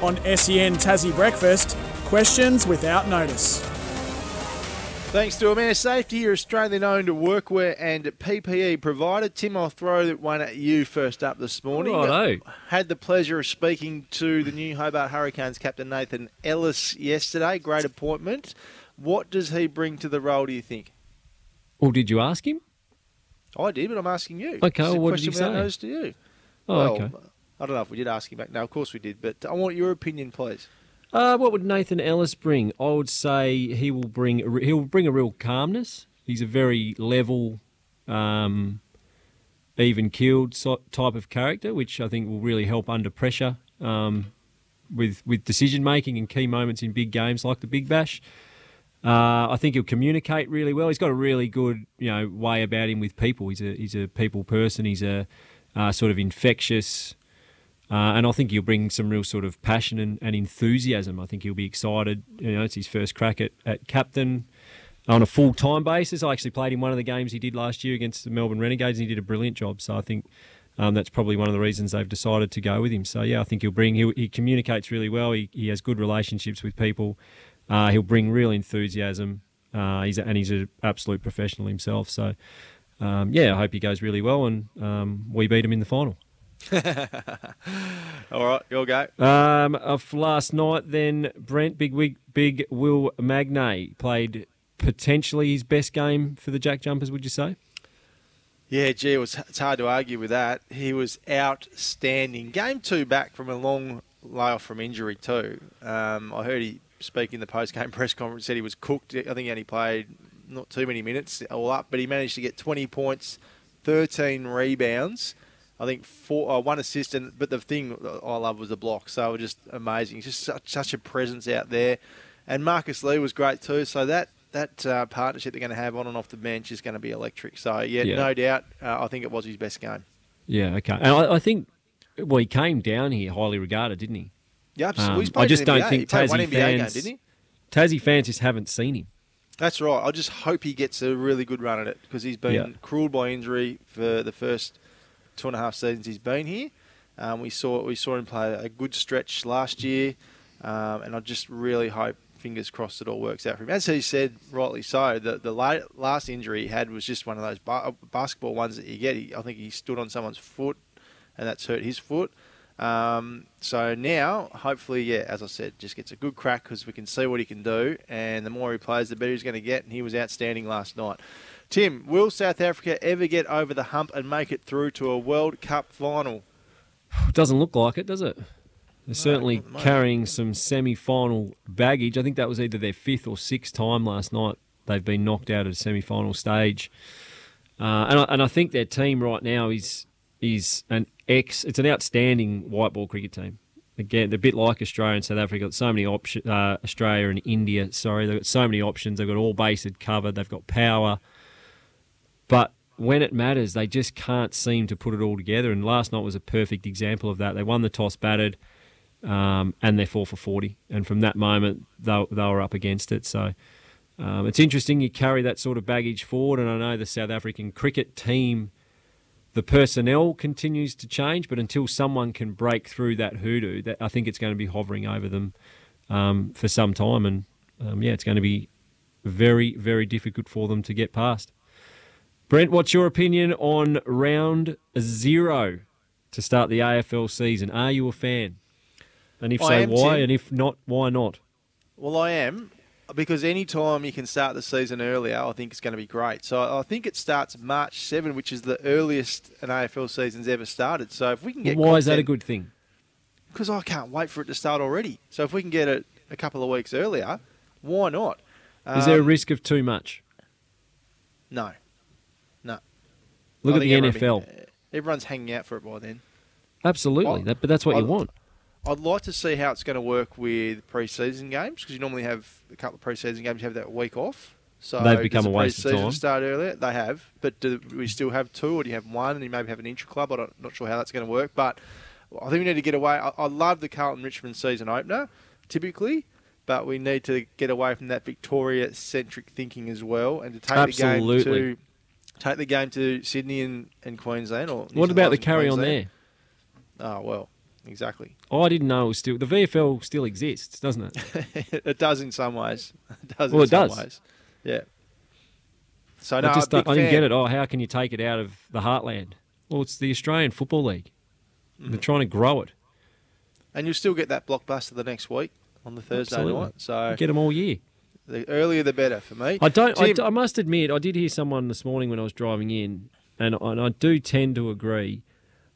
On SEN Tassie Breakfast, questions without notice. Thanks to Amare Safety, your Australian owned workwear and PPE provider. Tim, I'll throw that one at you first up this morning. Righto. Had the pleasure of speaking to the new Hobart Hurricanes captain Nathan Ellis yesterday. Great appointment. What does he bring to the role, do you think? Or did you ask him? I did, but I'm asking you. Okay, well, what did question he without say? notice to you. Oh, well, okay. I don't know if we did ask him back. No, of course we did, but I want your opinion, please. Uh, what would Nathan Ellis bring? I would say he will bring a he'll bring a real calmness. He's a very level, um, even keeled type of character, which I think will really help under pressure um, with with decision making and key moments in big games like the Big Bash. Uh, I think he'll communicate really well. He's got a really good you know way about him with people. He's a he's a people person. He's a uh, sort of infectious. Uh, and I think he'll bring some real sort of passion and, and enthusiasm. I think he'll be excited. You know, it's his first crack at, at captain on a full time basis. I actually played in one of the games he did last year against the Melbourne Renegades, and he did a brilliant job. So I think um, that's probably one of the reasons they've decided to go with him. So yeah, I think he'll bring. He'll, he communicates really well. He, he has good relationships with people. Uh, he'll bring real enthusiasm. Uh, he's a, and he's an absolute professional himself. So um, yeah, I hope he goes really well, and um, we beat him in the final. All right, your go. Um, of last night, then Brent Big Wig, Big Will Magnay played potentially his best game for the Jack Jumpers. Would you say? Yeah, gee, it was, it's hard to argue with that. He was outstanding. Game two back from a long layoff from injury too. Um, I heard he speak in the post-game press conference. Said he was cooked. I think he only played not too many minutes all up, but he managed to get 20 points, 13 rebounds. I think four, uh, one assist, and but the thing I love was the block. So it was just amazing. Just such, such a presence out there, and Marcus Lee was great too. So that that uh, partnership they're going to have on and off the bench is going to be electric. So yeah, Yeah. no doubt. Uh, I think it was his best game. Yeah. Okay. And I, I think well, he came down here highly regarded, didn't he? Yeah, absolutely. Um, I just don't NBA. think Tassie game, fans- didn't he? Tassie fans just haven't seen him. That's right. I just hope he gets a really good run at it because he's been Yeah. cruelled by injury for the first two and a half seasons he's been here. Um, we saw we saw him play a good stretch last year, um, and I just really hope, fingers crossed, it all works out for him. As he said, rightly so, the the la- last injury he had was just one of those ba- basketball ones that you get. He, I think he stood on someone's foot, and that's hurt his foot. Um, so now, hopefully, yeah, as I said, just gets a good crack because we can see what he can do, and the more he plays, the better he's going to get. And he was outstanding last night. Tim, will South Africa ever get over the hump and make it through to a World Cup final? It doesn't look like it, does it? They're certainly not at the moment. carrying some semi-final baggage. I think that was either their fifth or sixth time last night they've been knocked out at a semi-final stage, uh, and I, and I think their team right now is is an ex. It's an outstanding white ball cricket team. Again, they're a bit like Australia and South Africa. Got so many options. Uh, Australia and India. Sorry, they've got so many options. They've got all bases covered. They've got power, but when it matters, they just can't seem to put it all together. And last night was a perfect example of that. They won the toss, batted, um, and they're four for forty. And from that moment, they, they were up against it. So um, it's interesting you carry that sort of baggage forward. And I know the South African cricket team, the personnel continues to change, but until someone can break through that hoodoo, that I think it's going to be hovering over them um, for some time. And um, yeah, it's going to be very, very difficult for them to get past. Brent, what's your opinion on round zero to start the AFL season? Are you a fan? And if I so, why? Tim. And if not, why not? Well, I am because any time you can start the season earlier, I think it's going to be great. So I think it starts March 7, which is the earliest an AFL season's ever started. So if we can get why is that a good thing? because I can't wait for it to start already. So if we can get it a couple of weeks earlier, why not? Is there a Um, risk of too much? No. Look I at the NFL. be- eh, everyone's hanging out for it by then. Absolutely, I- that, but that's what you want. I'd like to see how it's going to work with pre-season games because you normally have a couple of pre-season games. You have that week off. So They've become a waste of time. Start earlier. They have, but do we still have two, or do you have one, and you maybe have an intra club? I'm not sure how that's going to work, but I think we need to get away. I, I love the Carlton Richmond season opener, typically, but we need to get away from that Victoria-centric thinking as well, and to take the game to take the game to Sydney and, and Queensland. Or New What about the carry on there? Oh well, Exactly. I didn't know it was still the VFL still exists, doesn't it? it does in some ways. It does Well, in it some does. ways. Yeah. So no, I just don't- I didn't fan. get it. Oh, how can you take it out of the heartland? Well, it's the Australian Football League. Mm-hmm. They're trying to grow it. And you'll still get that blockbuster the next week on the Thursday Absolutely. night. So Get them all year. The earlier the better for me. I don't. I, Tim- must admit, I did hear someone this morning when I was driving in, and, and I do tend to agree.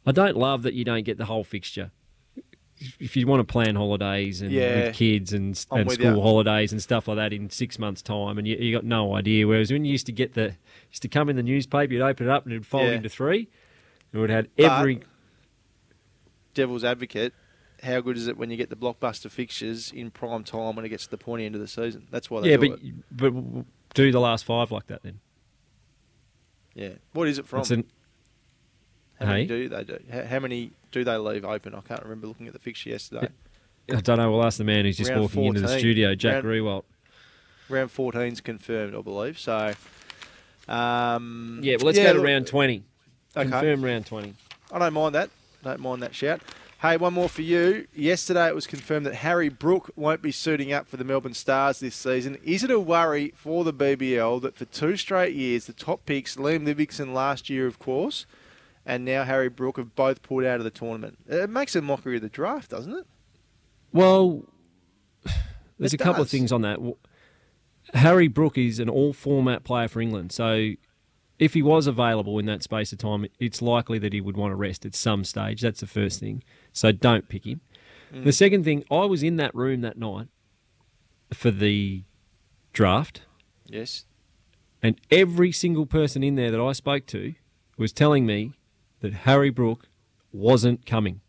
I don't love that you don't get the whole fixture. If you want to plan holidays and Yeah. with kids and, and school ya. holidays and stuff like that in six months' time, and you, you got no idea. Whereas when you used to get the used to come in the newspaper, you'd open it up and it'd fold Yeah. into three. and It would have But- every Devil's advocate. How good is it when you get the blockbuster fixtures in prime time when it gets to the pointy end of the season? That's why they yeah, do but it. but do the last five like that then. Yeah. What is it from? It's an, how many do they do? How, how many do they leave open? I can't remember looking at the fixture yesterday. I don't know. We'll ask the man who's just Round walking into the studio, Jack Round- Riewoldt. Round 14's confirmed, I believe. So, um, Yeah, well, let's go to look- round twenty. Okay. Confirm round twenty. I don't mind that. Don't mind that shout. Hey, one more for you. Yesterday it was confirmed that Harry Brook won't be suiting up for the Melbourne Stars this season. Is it a worry for the BBL that for two straight years, the top picks, Liam Livingstone last year, of course, and now Harry Brook have both pulled out of the tournament? It makes a mockery of the draft, doesn't it? Well, there's It a couple of things on that. Harry Brook is an all-format player for England, so if he was available in that space of time, it's likely that he would want to rest at some stage. That's the first thing. So don't pick him. Mm. The second thing, I was in that room that night for the draft, Yes. and every single person in there that I spoke to was telling me that Harry Brook wasn't coming.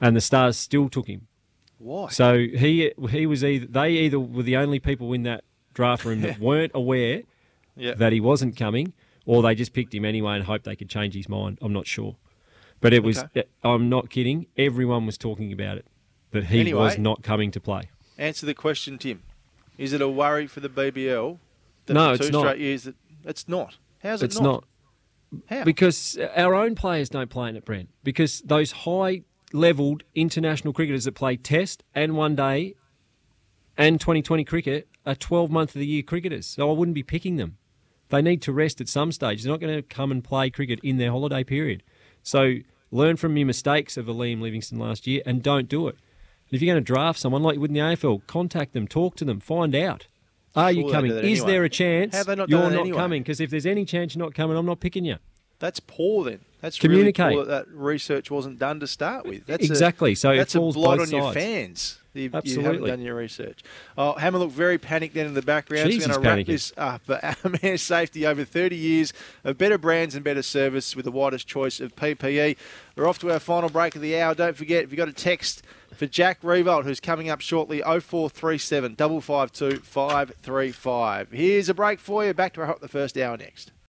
And the Stars still took him. Why? So he he was either they either were the only people in that draft room that weren't aware yeah. that he wasn't coming, or they just picked him anyway and hoped they could change his mind. I'm not sure, but it was. Okay. Uh, I'm not kidding. Everyone was talking about it that he Anyway. was not coming to play. Answer the question, Tim. Is it a worry for the BBL that No, it's two not. straight years that it's not? How's it It's not How? because uh, our own players don't play in it, Brent. Because those high leveled international cricketers that play Test and One Day and 2020 cricket are 12 month of the year cricketers. So I wouldn't be picking them. They need to rest at some stage. They're not going to come and play cricket in their holiday period. So learn from your mistakes of Liam Livingstone last year and don't do it. If you're going to draft someone like you would in the AFL, contact them, talk to them, find out. Are Sure you coming? Is anyway. there a chance not you're not anyway? coming? Because if there's any chance you're not coming, I'm not picking you. That's poor then. That's Communicate. really poor that, that research wasn't done to start with. That's Exactly. A, So it that's a blot on your fans. You, you haven't Absolutely. done your research. Oh, Hammer looked very panicked then in the background. Jeez, so we're going to wrap panicking. this up. But our man safety over 30 years of better brands and better service with the widest choice of PPE. We're off to our final break of the hour. Don't forget, if you've got a text for Jack Riewoldt, who's coming up shortly, 0437 552 535. Here's a break for you. Back to our Hot the First Hour next.